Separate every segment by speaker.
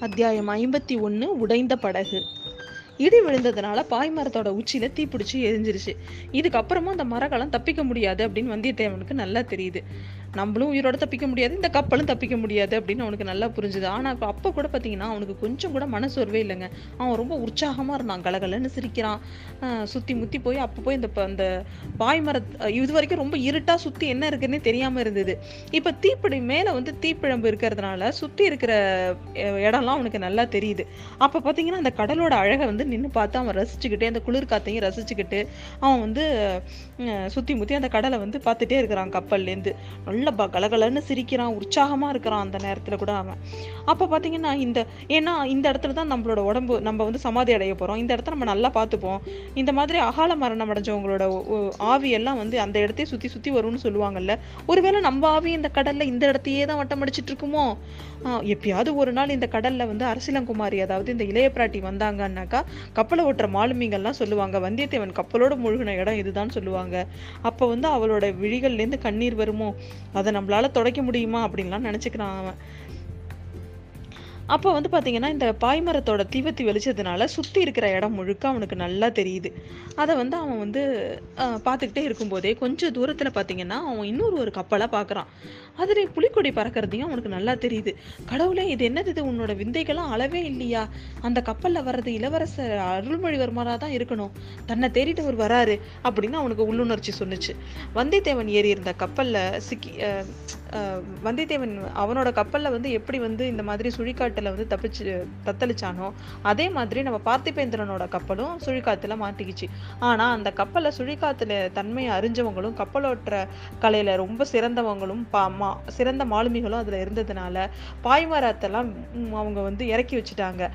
Speaker 1: அத்தியாயம் ஐம்பத்தி ஒன்று உடைந்த படகு. இடி விழுந்ததுனால பாய்மரத்தோட உச்சியில தீப்பிடிச்சு எரிஞ்சிருச்சு. இதுக்கப்புறமும் அந்த மரகலம் தப்பிக்க முடியாது அப்படின்னு வந்தியத்தேவனுக்கு நல்லா தெரியுது. நம்மளும் உயிரோட தப்பிக்க முடியாது இந்த கப்பலும் தப்பிக்க முடியாது அப்படின்னு அவனுக்கு நல்லா புரிஞ்சுது. ஆனால் இப்போ அப்போ கூட பார்த்தீங்கன்னா அவனுக்கு கொஞ்சம் கூட மனசோர்வே இல்லைங்க. அவன் ரொம்ப உற்சாகமாக இருந்தான் கலகலன்னு சிரிக்கிறான். சுற்றி முற்றி முத்தி போய் அப்போ போய் இந்த அந்த அந்த பாய்மர இது வரைக்கும் ரொம்ப இருட்டாக சுற்றி என்ன இருக்குன்னே தெரியாமல் இருந்தது. இப்போ தீப்பிடி மேலே வந்து தீப்பிழம்பு இருக்கிறதுனால சுற்றி இருக்கிற இடம்லாம் அவனுக்கு நல்லா தெரியுது. அப்போ பார்த்தீங்கன்னா அந்த கடலோட அழகை வந்து நின்று பார்த்து அவன் ரசிச்சுக்கிட்டு அந்த குளிர் காத்தையும் ரசிச்சுக்கிட்டு அவன் வந்து சுற்றி முற்றி அந்த கடலை வந்து பார்த்துட்டே இருக்கிறான் கப்பல்லேருந்து நல்ல நல்ல ப கலகலன்னு சிரிக்கிறான் உற்சாகமாக இருக்கிறான் அந்த நேரத்தில் கூட அவன். அப்போ பார்த்தீங்கன்னா இந்த ஏன்னா இந்த இடத்துல தான் நம்மளோட உடம்பு நம்ம வந்து சமாதி அடைய போகிறோம் இந்த இடத்த நம்ம நல்லா பார்த்துப்போம் இந்த மாதிரி அகால மரணம் அடைஞ்சவங்களோட ஒ- ஆவி எல்லாம் வந்து அந்த இடத்தையே சுற்றி சுற்றி வரும்னு சொல்லுவாங்கல்ல. ஒருவேளை நம்ம ஆவி இந்த கடலில் இந்த இடத்தையே தான் வட்டம் அடிச்சிட்டு இருக்குமோ எப்பயாவது ஒரு நாள் இந்த கடலில் வந்து அரசிலங்குமாரி அதாவது இந்த இளைய பிராட்டி வந்தாங்கன்னாக்கா கப்பலை ஓட்டுற மாலுமிகள்லாம் சொல்லுவாங்க. வந்தியத்தேவன் கப்பலோட மூழ்கின இடம் இதுதான் சொல்லுவாங்க. அப்போ வந்து அவளோட விழிகள்லேருந்து கண்ணீர் வருமோ? அதை நம்மளால துடைக்க முடியுமா அப்படின்லாம் நினச்சிக்கிறான் அவன். அப்போ வந்து பார்த்தீங்கன்னா இந்த பாய்மரத்தோட தீவத்தி வெளிச்சதுனால சுற்றி இருக்கிற இடம் முழுக்க அவனுக்கு நல்லா தெரியுது. அதை வந்து அவன் வந்து பார்த்துக்கிட்டே இருக்கும்போதே கொஞ்சம் தூரத்தில் பார்த்தீங்கன்னா அவன் இன்னொரு ஒரு கப்பலை பார்க்குறான் அதில் புலிக்கொடி பறக்கறதையும் அவனுக்கு நல்லா தெரியுது. கடவுளே இது என்னது இது? உன்னோட விந்தைகள்லாம் அளவே இல்லையா? அந்த கப்பலில் வர்றது இளவரசர் அருள்மொழிவர்மராக தான் இருக்கணும். தன்னை தேடிட்டு அவர் வராரு அப்படின்னு அவனுக்கு உள்ளுணர்ச்சி சொன்னிச்சு. வந்தியத்தேவன் ஏறி இருந்த கப்பலில் சிக்கி வந்தியத்தேவன் அவனோட கப்பலில் வந்து எப்படி வந்து இந்த மாதிரி சுழிக்காட்டு சுழிக்காட்டுல வந்து தப்பிச்சு தத்தளிச்சானோ அதே மாதிரி நம்ம பார்த்திபேந்திரனோட கப்பலும் சுழிக்காத்துல மாட்டிக்கிச்சு. ஆனால் அந்த கப்பலை சுழிக்காத்தில் தன்மையை அறிஞ்சவங்களும் கப்பலோட்டுற கலையில் ரொம்ப சிறந்தவங்களும் பா- மா- சிறந்த மாலுமிகளும் அதில் இருந்ததுனால பாய்மரத்தெல்லாம் அவங்க வந்து இறக்கி வச்சுட்டாங்க.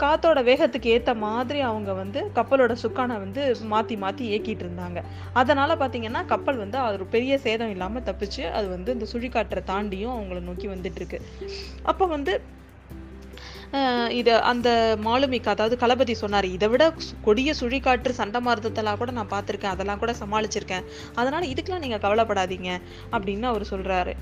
Speaker 1: காத்தோட வேகத்துக்கு ஏற்ற மாதிரி அவங்க வந்து கப்பலோட சுக்கானை வந்து மாற்றி மாற்றி இயக்கிட்டு இருந்தாங்க. அதனால் பார்த்தீங்கன்னா கப்பல் வந்து அது ஒரு பெரிய சேதம் இல்லாமல் தப்பிச்சு அது வந்து இந்த சுழிக்காற்றை தாண்டியும் அவங்கள நோக்கி வந்துட்டுருக்கு அப்போ வந்து இது அந்த மாலுமிக்கு அதாவது களபதி சொன்னார் இதை விட கொடிய சுழிக்காற்று சண்டமாரதத்தெல்லாம் கூட நான் பார்த்துருக்கேன் அதெல்லாம் கூட சமாளிச்சிருக்கேன். அதனால இதுக்கெல்லாம் நீங்கள் கவலைப்படாதீங்க அப்படின்னு அவர் சொல்கிறாரு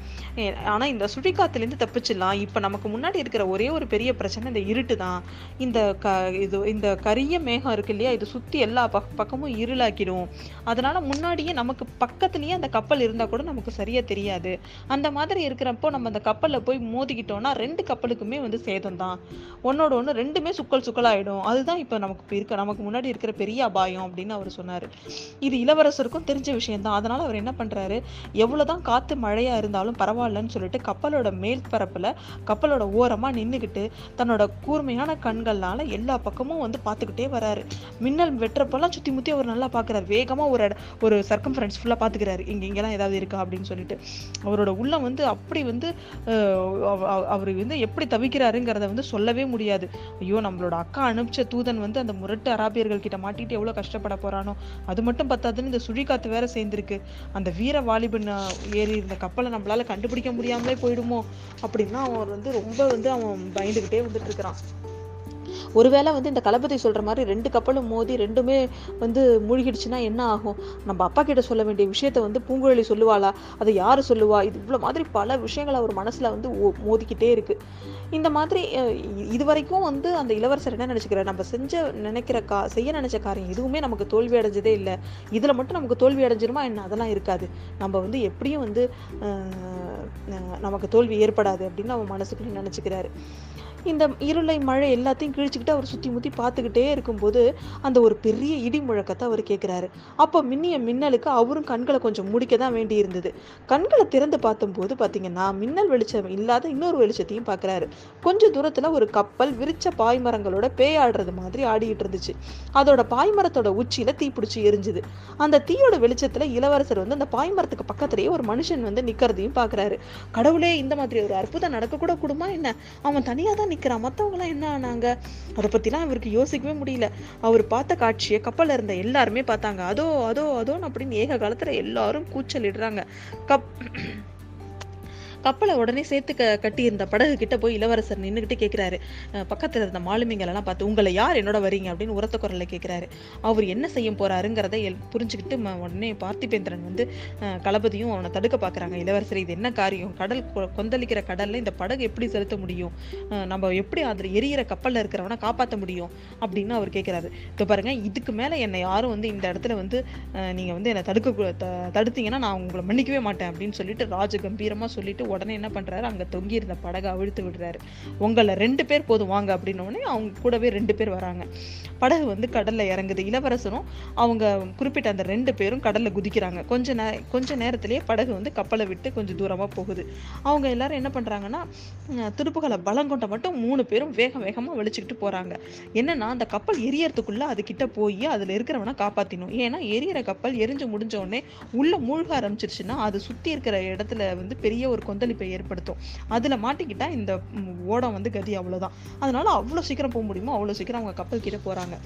Speaker 1: ஆனால் இந்த சுழிக்காத்துலேருந்து தப்பிச்சிடலாம். இப்போ நமக்கு முன்னாடி இருக்கிற ஒரே ஒரு பெரிய பிரச்சனை இந்த இருட்டு தான். இந்த க இது இந்த கரிய மேகம் இருக்கு இல்லையா இது சுற்றி எல்லா பக் பக்கமும் இருளாக்கிடும். அதனால முன்னாடியே நமக்கு பக்கத்துலேயே அந்த கப்பல் இருந்தால் கூட நமக்கு சரியாக தெரியாது. அந்த மாதிரி இருக்கிறப்போ நம்ம அந்த கப்பலில் போய் மோதிக்கிட்டோம்னா ரெண்டு கப்பலுக்குமே வந்து சேதம் தான். ஒன்னோட ஒன்று ரெண்டுமே சுக்கல் சுக்கலாயிடும். அதுதான் இப்போ நமக்கு இப்போ இருக்க நமக்கு முன்னாடி இருக்கிற பெரிய அபாயம் அப்படின்னு அவர் சொன்னார். இது இளவரசருக்கும் தெரிஞ்ச விஷயம்தான். அதனால் அவர் என்ன பண்ணுறாரு எவ்வளோதான் காற்று மழையாக இருந்தாலும் பரவாயில்லன்னு சொல்லிட்டு கப்பலோட மேல் பரப்பில் கப்பலோட ஓரமா நின்றுக்கிட்டு தன்னோட கூர்மையான கண்கள்னால எல்லா பக்கமும் வந்து பார்த்துக்கிட்டே வராரு. மின்னல் வெட்டுறப்பெல்லாம் சுற்றி முற்றி அவர் நல்லா பார்க்கறாரு. வேகமாக ஒரு இட- ஒரு சர்க்கம்ஃபரன்ஸ் ஃபுல்லாக பார்த்துக்கிறாரு. இங்கே இங்கெல்லாம் ஏதாவது இருக்கா? அப்படின்னு சொல்லிட்டு. அவரோட உள்ளம் வந்து அப்படி வந்து அவர் வந்து எப்படி தவிக்கிறாருங்கிறத வந்து சொல்லவே முடியாது. ஐயோ நம்மளோட அக்கா அனுப்பிச்ச தூதன் வந்து அந்த முரட்டு அராபியர்கள் கிட்ட மாட்டிட்டு எவ்வளோ கஷ்டப்பட போறானோ அது மட்டும் பத்தாதுன்னு இந்த சுழிக்காத்து வேற சேர்ந்திருக்கு. அந்த வீர வாலிபன் ஏறி இருந்த கப்பலை நம்மளால கண்டுபிடிக்க முடியாமலே போயிடுமோ? அப்படின்னா அவன் வந்து ரொம்ப வந்து அவன் பயந்துகிட்டே வந்துட்டு இருக்கிறான். ஒருவேளை வந்து இந்த களபதி சொல்கிற மாதிரி ரெண்டு கப்பலும் மோதி ரெண்டுமே வந்து மூழ்கிடுச்சுன்னா என்ன ஆகும்? நம்ம அப்பா கிட்ட சொல்ல வேண்டிய விஷயத்த வந்து பூங்குழலி சொல்லுவாளா? அதை யார் சொல்லுவா? இது இவ்வளோ மாதிரி பல விஷயங்கள் அவர் மனசில் வந்து ஓ- மோதிக்கிட்டே இருக்கு. இந்த மாதிரி இது வரைக்கும் வந்து அந்த இளவரசர் என்ன நினச்சிக்கிறார்? நம்ம செஞ்ச நினைக்கிற கா செய்ய நினச்ச காரியம் எதுவுமே நமக்கு தோல்வி அடைஞ்சதே இல்லை. இதில் மட்டும் நமக்கு தோல்வி அடைஞ்சிருமா என்ன? அதெல்லாம் இருக்காது. நம்ம வந்து எப்படியும் வந்து நமக்கு தோல்வி ஏற்படாது அப்படின்னு அவன் மனசுக்குள்ளே நினச்சிக்கிறாரு. இந்த இருளை மழை எல்லாத்தையும் கிழிச்சுக்கிட்டு அவர் சுற்றி முற்றி பார்த்துக்கிட்டே இருக்கும்போது அந்த ஒரு பெரிய இடி முழக்கத்தை அவர் கேட்குறாரு அப்போ மின்னிய மின்னலுக்கு அவரும் கண்களை கொஞ்சம் முடிக்க தான் வேண்டி இருந்தது. கண்களை திறந்து பார்த்தும்போது பார்த்தீங்கன்னா மின்னல் வெளிச்சம் இல்லாத இன்னொரு வெளிச்சத்தையும் பார்க்குறாரு. கொஞ்சம் தூரத்தில் ஒரு கப்பல் விரிச்ச பாய்மரங்களோட பேயாடுறது மாதிரி ஆடிக்கிட்டு இருந்துச்சு. அதோட பாய்மரத்தோட உச்சியில் தீ பிடிச்சி எரிஞ்சுது. அந்த தீயோட வெளிச்சத்தில் இளவரசர் வந்து அந்த பாய்மரத்துக்கு பக்கத்துலேயே ஒரு மனுஷன் வந்து நிற்கிறதையும் பார்க்குறாரு. கடவுளே இந்த மாதிரி ஒரு அற்புதம் நடக்கக்கூட கூடுமா என்ன? அவன் தனியாக தான் நிக்கிறான் மத்தவங்க எல்லாம் என்ன ஆனாங்க? அதை பற்றிலாம் இவருக்கு யோசிக்கவே முடியல. அவர் பார்த்த காட்சியை கப்பல்ல இருந்த எல்லாருமே பார்த்தாங்க. அதோ அதோ அதோன்னு அப்படின்னு ஏக காலத்துல எல்லாரும் கூச்சலிடுறாங்க. கப் கப்பலை உடனே சேர்த்து க கட்டியிருந்த படகு கிட்ட போய் இளவரசர் நின்றுக்கிட்டு கேட்குறாரு பக்கத்தில் இருந்த மாலுமிங்களெல்லாம் பார்த்து உங்களை யார் என்னோட வரீங்க? அப்படின்னு உரத்த குரலில் கேட்குறாரு அவர் என்ன செய்ய போறாருங்கிறத புரிஞ்சுக்கிட்டு உடனே பார்த்திபேந்திரன் வந்து களபதியும் அவனை தடுக்க பார்க்குறாங்க இளவரசர் இது என்ன காரியம்? கடல் கொ- கொந்தளிக்கிற கடலில் இந்த படகு எப்படி செலுத்த முடியும்? நம்ம எப்படி அதில் எரியிற கப்பலில் இருக்கிறவனை காப்பாற்ற முடியும்? அப்படின்னு அவர் கேட்குறாரு இப்போ பாருங்க இதுக்கு மேலே என்னை யாரும் வந்து இந்த இடத்துல வந்து நீங்கள் வந்து என்னை தடுக்க த- தடுத்தீங்கன்னா நான் உங்களை மன்னிக்கவே மாட்டேன். அப்படின்னு சொல்லிட்டு ராஜ கம்பீரமாக சொல்லிட்டு உடனே என்ன பண்றாரு? அங்க தொங்கி இருந்த படகை அவிழ்த்து விடுறாரு. உங்களை ரெண்டு பேர் போதும் வாங்க அப்படின்ன உடனே அவங்க கூடவே ரெண்டு பேர் வராங்க. படகு வந்து கடல்ல இறங்குது. இளவரசரும் அவங்க குறிப்பிட்ட அந்த ரெண்டு பேரும் கடல்ல குதிக்கிறாங்க. கொஞ்ச நே கொஞ்ச நேரத்திலேயே படகு வந்து கப்பலை விட்டு கொஞ்சம் தூரமா போகுது. அவங்க எல்லாரும் என்ன பண்றாங்கன்னா துருப்புகளை துடுப்புகளை பலம் கொண்ட மட்டும் மூணு பேரும் வேக வேகமா வலிச்சுக்கிட்டு போறாங்க. என்னன்னா அந்த கப்பல் எரியறதுக்குள்ள அது கிட்ட போய் அதுல இருக்கிறவனை காப்பாற்றினோம் ஏன்னா எரியற கப்பல் எரிஞ்சு முடிஞ்ச உடனே உள்ள மூழ்க ஆரம்பிச்சிருச்சுன்னா அது சுத்தி இருக்கிற இடத்துல வந்து பெரிய ஒரு கொந்த கொந்தளிப்பை ஏற்படுத்தும். அதுல மாட்டிக்கிட்டா இந்த ஓடம் வந்து கதி அவ்வளவுதான். அதனால அவ்வளவு சீக்கிரம் போக முடியுமோ அவ்வளவு சீக்கிரம் அவங்க கப்பல் கிட்ட போறாங்க.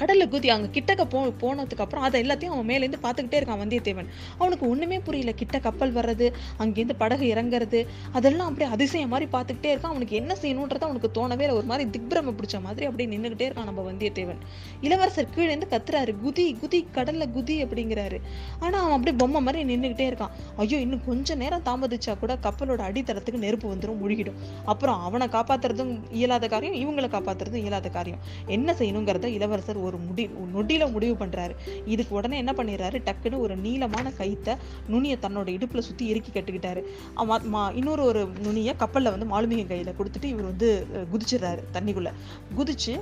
Speaker 1: கடல்ல குதி அங்க கிட்டக்க போ போனதுக்கு அப்புறம் அதை எல்லாத்தையும் அவன் மேலேருந்து பார்த்துக்கிட்டே இருக்கான் வந்தியத்தேவன். அவனுக்கு ஒண்ணுமே புரியல. கிட்ட கப்பல் வர்றது அங்கேருந்து படகு இறங்குறது அதெல்லாம் அப்படியே அதிசயம் மாதிரி பார்த்துக்கிட்டே இருக்கான். அவனுக்கு என்ன செய்யணுன்றது அவனுக்கு தோணவே இல்லை. ஒரு மாதிரி திக்பிரம பிடிச்ச மாதிரி அப்படியே நின்றுக்கிட்டே இருக்கான் நம்ம வந்தியத்தேவன். இளவரசர் கீழேருந்து கத்துறாரு. குதி குதி கடல்ல குதி அப்படிங்கிறாரு. ஆனா அவன் அப்படியே பொம்மை மாதிரி நின்றுக்கிட்டே இருக்கான். ஐயோ இன்னும் கொஞ்ச நேரம் தாமதிச்சா கூட கப்பலோட அடித்தளத்துக்கு நெருப்பு வந்துடும் முழுகிடும். அப்புறம் அவனை காப்பாத்துறதும் இயலாத காரியம் இவங்களை காப்பாத்துறதும் இயலாத காரியம். என்ன செய்யணுங்கிறத இளவரசர் ஒரு முடி நொடியில முடிவு பண்றாரு. இதுக்கு உடனே என்ன பண்ணிடுறாரு? டக்குன்னு ஒரு நீளமான கயித்தை நுனியை தன்னோட இடுப்புல சுத்தி இறுக்கி கட்டுக்கிட்டாரு. அவ- மா- இன்னொரு ஒரு நுனியை கப்பலில் வந்து மாலுமிகை கையில கொடுத்துட்டு இவர் வந்து குதிச்சிடுறாரு தண்ணிக்குள்ள. குதிச்சு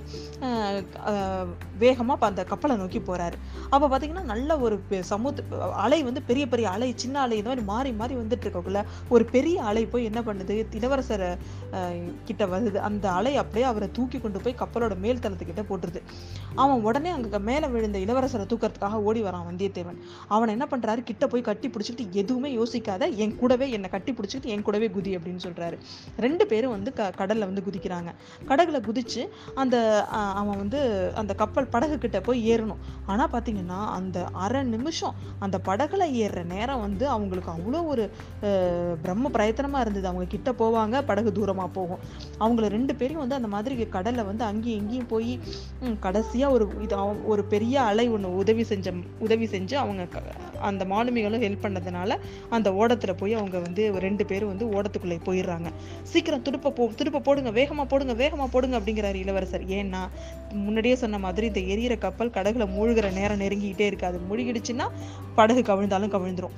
Speaker 1: வேகமாக வேகமா அந்த கப்பலை நோக்கி போறாரு. அப்ப பாத்தீங்கன்னா நல்ல ஒரு பெ- அலை வந்து பெரிய பெரிய அலை சின்ன அலை இந்த மாதிரி மாறி மாறி வந்துட்டு இருக்கக்குள்ள ஒரு பெரிய அலை போய் என்ன பண்ணுது? இளவரசர் கிட்ட வருது. அந்த அலை அப்படியே அவரை தூக்கி கொண்டு போய் கப்பலோட மேல் தளத்துக்கிட்ட போட்டுருது. அவன் உடனே அங்கே மேலே விழுந்த இளவரசரை தூக்கறதுக்காக ஓடி வரான் வந்தியத்தேவன். அவன் என்ன பண்ணுறாரு கிட்ட போய் கட்டி பிடிச்சிட்டு எதுவுமே யோசிக்காத என் கூடவே என்னை கட்டி பிடிச்சிட்டு என் கூடவே குதி அப்படின்னு சொல்கிறாரு ரெண்டு பேரும் வந்து க கடலில் வந்து குதிக்கிறாங்க. கடகுல குதிச்சு அந்த அவன் வந்து அந்த கப்பல் படகு கிட்ட போய் ஏறணும். ஆனால் பார்த்தீங்கன்னா அந்த அரை நிமிஷம் அந்த படகுல ஏறுற நேரம் வந்து அவங்களுக்கு அவ்வளோ ஒரு பிரம்ம பிரயத்தனமாக இருந்தது. அவங்க கிட்ட போவாங்க படகு தூரமாக போகும். அவங்கள ரெண்டு பேரையும் வந்து அந்த மாதிரி கடலில் வந்து அங்கேயும் இங்கேயும் போய் கடைசியாக ஒரு இது அவ- ஒரு பெரிய அலை ஒன்று உதவி செஞ்ச உதவி செஞ்சு அவங்க க- அந்த மாலுமிகளும் ஹெல்ப் பண்ணதுனால அந்த ஓடத்தில் போய் அவங்க வந்து ரெண்டு பேரும் வந்து ஓடத்துக்குள்ளே போயிடுறாங்க. சீக்கிரம் துடுப்ப போ துடுப்பை போடுங்க வேகமாக போடுங்க வேகமாக போடுங்க அப்படிங்கிறார் இளவரசர். ஏன்னா முன்னாடியே சொன்ன மாதிரி இந்த எரியிற கப்பல் கடகுல மூழ்கிற நேரம் நெருங்கிக்கிட்டே இருக்கு. அது மூழ்கிடுச்சுன்னா படகு கவிழ்ந்தாலும் கவிழ்ந்துடும்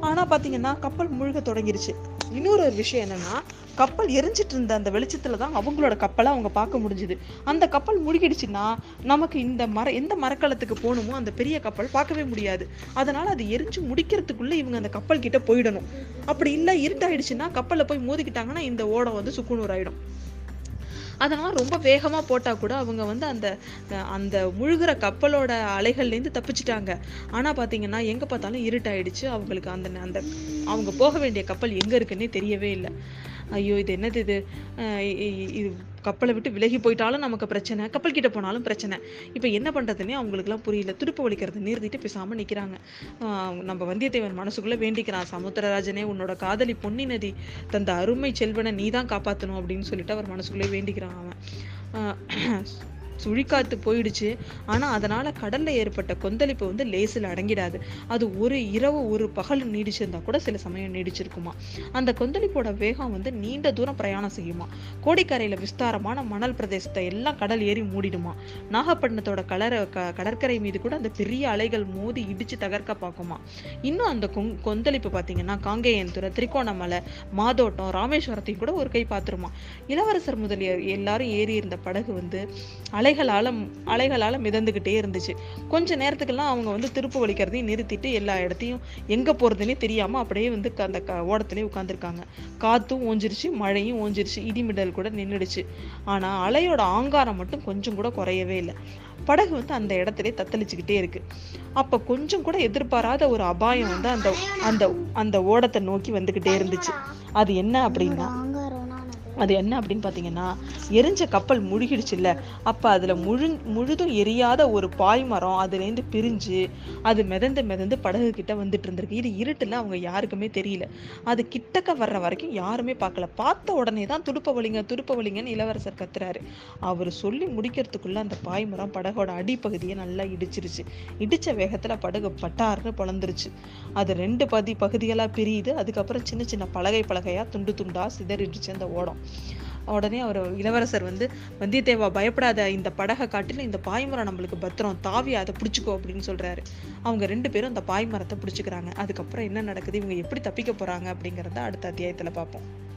Speaker 1: ஆனால் பார்த்தீங்கன்னா கப்பல் மூழ்க தொடங்கிருச்சு. இன்னொரு ஒரு விஷயம் என்னன்னா கப்பல் எரிஞ்சிட்டு இருந்த அந்த வெளிச்சத்துல தான் அவங்களோட கப்பலை அவங்க பார்க்க முடிஞ்சுது. அந்த கப்பல் முழுகிடுச்சுன்னா நமக்கு இந்த மர எந்த மரக்கலத்துக்கு போகணுமோ அந்த பெரிய கப்பல் பார்க்கவே முடியாது. அதனால அது எரிஞ்சு முடிக்கிறதுக்குள்ள இவங்க அந்த கப்பல் கிட்ட போயிடணும். அப்படி இல்லை இருட்டாயிடுச்சுன்னா கப்பலில் போய் மோதிக்கிட்டாங்கன்னா இந்த ஓடம் வந்து சுக்குநூறு ஆயிடும் அதெல்லாம் ரொம்ப வேகமாக போட்டால் கூட அவங்க வந்து அந்த அந்த முழுகிற கப்பலோட அலைகள்லேருந்து தப்பிச்சிட்டாங்க. ஆனால் பார்த்தீங்கன்னா எங்கே பார்த்தாலும் இருட்டாயிடுச்சு. அவங்களுக்கு அந்த அந்த அவங்க போக வேண்டிய கப்பல் எங்கே இருக்குன்னே தெரியவே இல்லை. ஐயோ இது என்னது இது? இது கப்பலை விட்டு விலகி போயிட்டாலும் நமக்கு பிரச்சனை கப்பல் கிட்ட போனாலும் பிரச்சனை. இப்போ என்ன பண்ணுறதுனே அவங்களுக்குலாம் புரியல. துடுப்பு வலிக்கிறத நிறுத்திட்டு பேசாமல் நிற்கிறாங்க நம்ம வந்தியத்தேவன் மனசுக்குள்ளே வேண்டிக்கிறான். சமுத்திரராஜனே உன்னோட காதலி பொன்னி நதி தந்த அருமை செல்வனை நீ தான் காப்பாற்றணும் அப்படின்னு சொல்லிட்டு அவர் மனசுக்குள்ளே வேண்டிக்கிறான் அவன். சுழிக்காத்து போயிடுச்சு. ஆனால் அதனால் கடலில் ஏற்பட்ட கொந்தளிப்பு வந்து லேசில் அடங்கிடாது. அது ஒரு இரவு ஒரு பகல் நீடிச்சிருந்தா கூட சில சமயம் நீடிச்சிருக்குமா? அந்த கொந்தளிப்போட வேகம் வந்து நீண்ட தூரம் பிரயாணம் செய்யுமா? கோடிக்கரையில் விஸ்தாரமான மணல் பிரதேசத்தை எல்லாம் கடல் ஏறி மூடிடுமா? நாகப்பட்டினத்தோட கலர க கடற்கரை மீது கூட அந்த பெரிய அலைகள் மோதி இடிச்சு தகர்க்க பார்க்குமா? இன்னும் அந்த கொங் கொந்தளிப்பு பார்த்தீங்கன்னா காங்கேயன்துறை திரிகோணமலை மாதோட்டம் ராமேஸ்வரத்தையும் கூட ஒரு கை பார்த்துருமா? இளவரசர் முதலியார் எல்லாரும் ஏறி இருந்த படகு வந்து அலை அலைகளால அலைகளால மிதந்துக்கிட்டே இருந்துச்சு. கொஞ்ச நேரத்துக்கெல்லாம் அவங்க வந்து திருப்பு வலிக்கிறதையும் நிறுத்திட்டு எல்லா இடத்தையும் எங்க போறதுன்னே தெரியாம அப்படியே வந்து அந்த க- ஓடத்துலேயே உட்காந்துருக்காங்க காற்றும் ஓஞ்சிருச்சு மழையும் ஓஞ்சிருச்சு இடிமிடல் கூட நின்றுடுச்சு ஆனா அலையோட ஆங்காரம் மட்டும் கொஞ்சம் கூட குறையவே இல்லை. படகு வந்து அந்த இடத்துலயே தத்தளிச்சுக்கிட்டே இருக்கு. அப்ப கொஞ்சம் கூட எதிர்பாராத ஒரு அபாயம் வந்து அந்த அந்த அந்த ஓடத்தை நோக்கி வந்துகிட்டே இருந்துச்சு. அது என்ன அப்படின்னா அது என்ன அப்படின்னு பார்த்தீங்கன்னா எரிஞ்ச கப்பல் முழுகிடுச்சுல்ல. அப்போ அதில் முழு முழுதும் எரியாத ஒரு பாய்மரம் அதுலேருந்து பிரிஞ்சு அது மிதந்து மிதந்து படகு கிட்ட வந்துட்டு இருந்திருக்கு. இது இருட்டில் அவங்க யாருக்குமே தெரியல. அது கிட்டக்க வர்ற வரைக்கும் யாருமே பார்க்கல பார்த்த உடனே தான் துடுப்ப வலிங்க துடுப்ப வலிங்கன்னு இளவரசர் கத்துறாரு. அவர் சொல்லி முடிக்கிறதுக்குள்ள அந்த பாய்மரம் படகோட அடிப்பகுதியை நல்லா இடிச்சிருச்சு. இடித்த வேகத்தில் படகு பட்டார்னு பொழந்துருச்சு. அது ரெண்டு பதி பகுதிகளாக பிரியுது. அதுக்கப்புறம் சின்ன சின்ன பலகை பலகையாக துண்டு துண்டாக சிதறிடுச்சு அந்த ஓடம். உடனே அவர் இளவரசர் வந்து வந்தியத்தேவா பயப்படாத இந்த படகை காட்டில இந்த பாய்மரம் நம்மளுக்கு பத்திரம். தாவி அதை பிடிச்சிக்கோ அப்படின்னு சொல்றாரு. அவங்க ரெண்டு பேரும் அந்த பாய்மரத்தை பிடிச்சிக்கிறாங்க. அதுக்கப்புறம் என்ன நடக்குது? இவங்க எப்படி தப்பிக்க போறாங்க அப்படிங்கறத அடுத்த அத்தியாயத்துல பார்ப்போம்.